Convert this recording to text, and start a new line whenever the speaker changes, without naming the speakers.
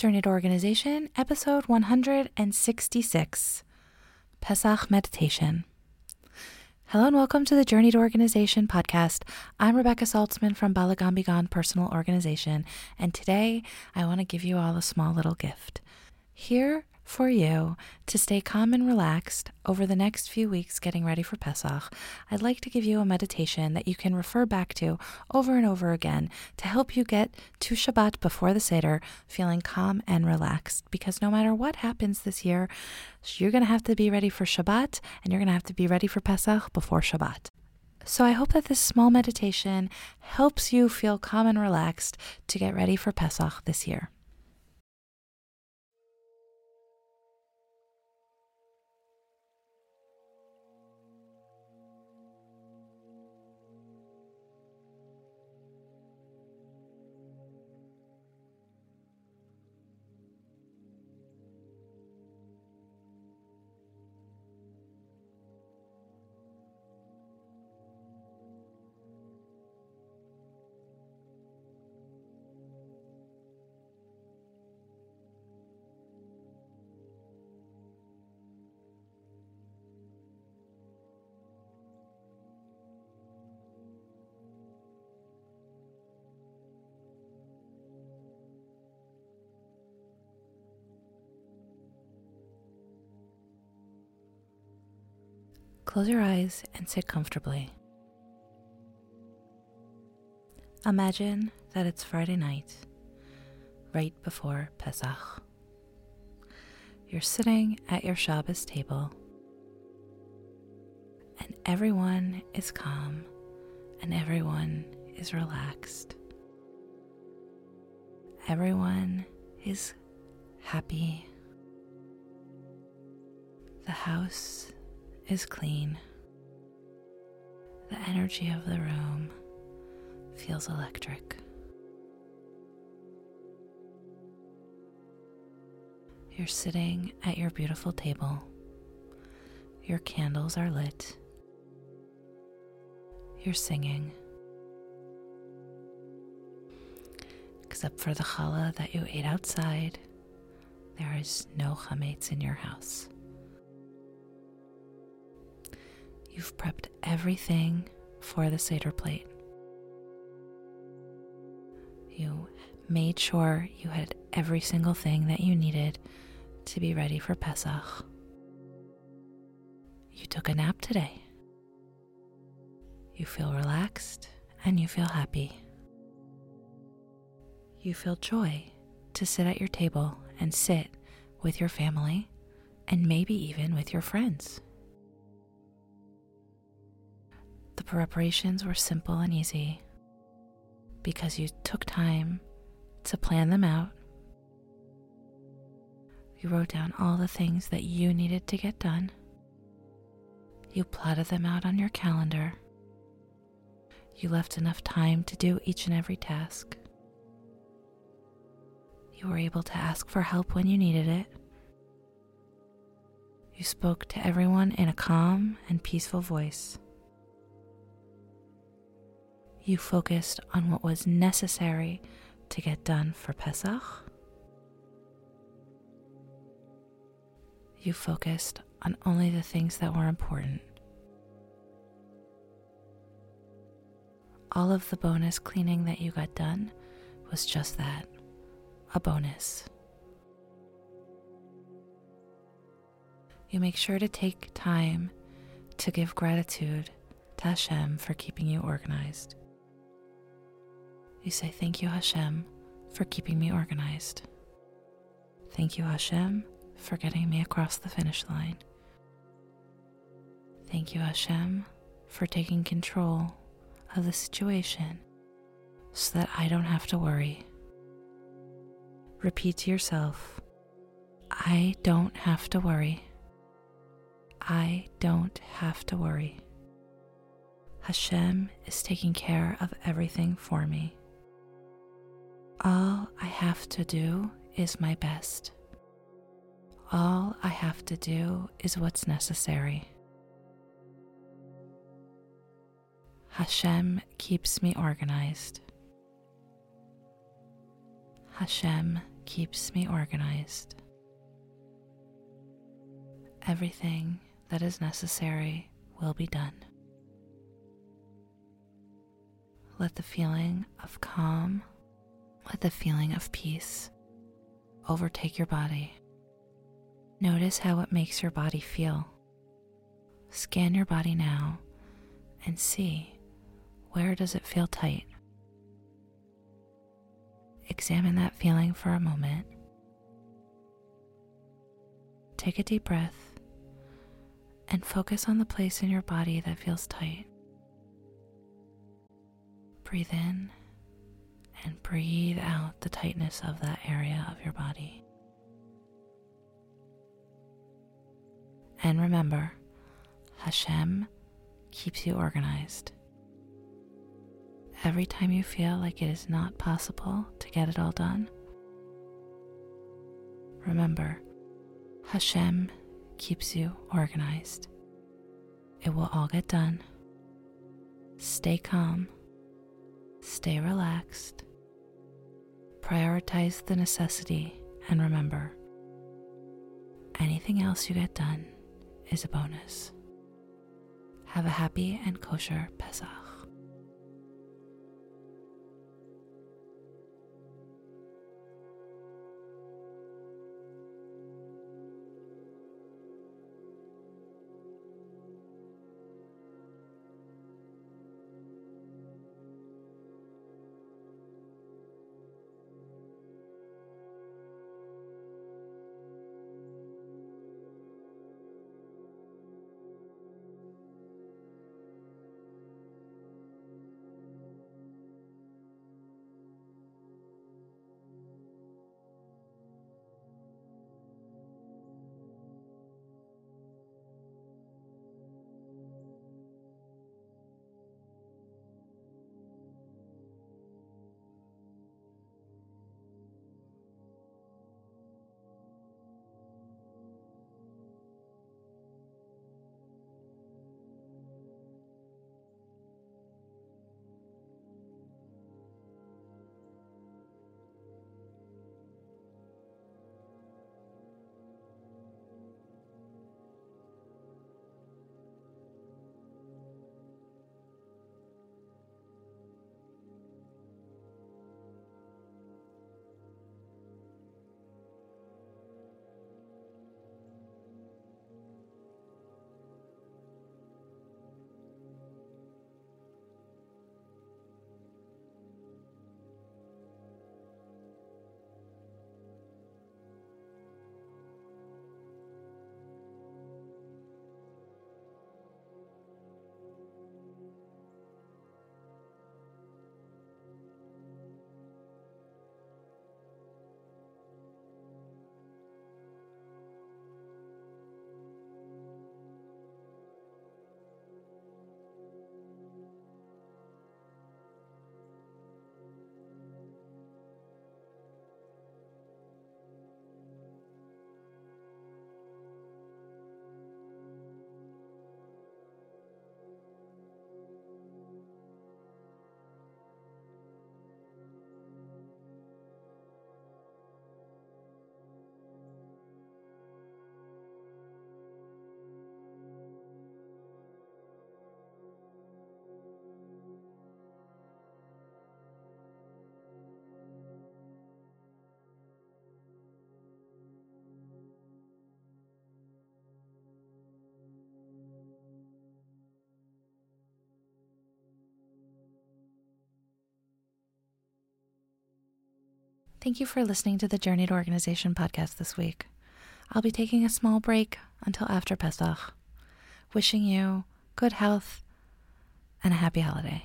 Journey to Organization, episode 166 Pesach Meditation. Hello and welcome to the Journey to Organization podcast. I'm Rebecca Saltzman from Balagan Be Gone Personal Organization, and today I want to give you all a small little gift. Here for you to stay calm and relaxed over the next few weeks getting ready for Pesach, I'd like to give you a meditation that you can refer back to over and over again to help you get to Shabbat before the Seder feeling calm and relaxed. Because no matter what happens this year, you're going to have to be ready for Shabbat and you're going to have to be ready for Pesach before Shabbat. So I hope that this small meditation helps you feel calm and relaxed to get ready for Pesach this year. Close your eyes and sit comfortably. Imagine that it's Friday night, right before Pesach. You're sitting at your Shabbos table, and everyone is calm and everyone is relaxed. Everyone is happy. The house is clean. The energy of the room feels electric. You're sitting at your beautiful table. Your candles are lit. You're singing. Except for the challah that you ate outside, there is no chametz in your house. You've prepped everything for the Seder plate. You made sure you had every single thing that you needed to be ready for Pesach. You took a nap today. You feel relaxed and you feel happy. You feel joy to sit at your table and sit with your family and maybe even with your friends. The preparations were simple and easy because you took time to plan them out. You wrote down all the things that you needed to get done. You plotted them out on your calendar. You left enough time to do each and every task. You were able to ask for help when you needed it. You spoke to everyone in a calm and peaceful voice you focused on what was necessary to get done for Pesach. You focused on only the things that were important. All of the bonus cleaning that you got done was just that a bonus. You make sure to take time to give gratitude to Hashem for keeping you organized. You say, Thank you, Hashem, for keeping me organized. Thank you, Hashem, for getting me across the finish line. Thank you, Hashem, for taking control of the situation so that I don't have to worry. Repeat to yourself, I don't have to worry. I don't have to worry. Hashem is taking care of everything for me. All I have to do is my best. All I have to do is what's necessary. Hashem keeps me organized. Hashem keeps me organized. Everything that is necessary will be done. Let the feeling of calm, let the feeling of peace overtake your body. Notice how it makes your body feel. Scan your body now and see where does it feel tight. Examine that feeling for a moment. Take a deep breath and focus on the place in your body that feels tight. Breathe in and breathe out the tightness of that area of your body. And remember, Hashem keeps you organized. Every time you feel like it is not possible to get it all done, remember, Hashem keeps you organized. It will all get done. Stay calm, stay relaxed, prioritize the necessity, and remember anything else you get done is a bonus. Have a happy and kosher Pesach. Thank you for listening to the Journey to Organization podcast this week. I'll be taking a small break until after Pesach. Wishing you good health and a happy holiday.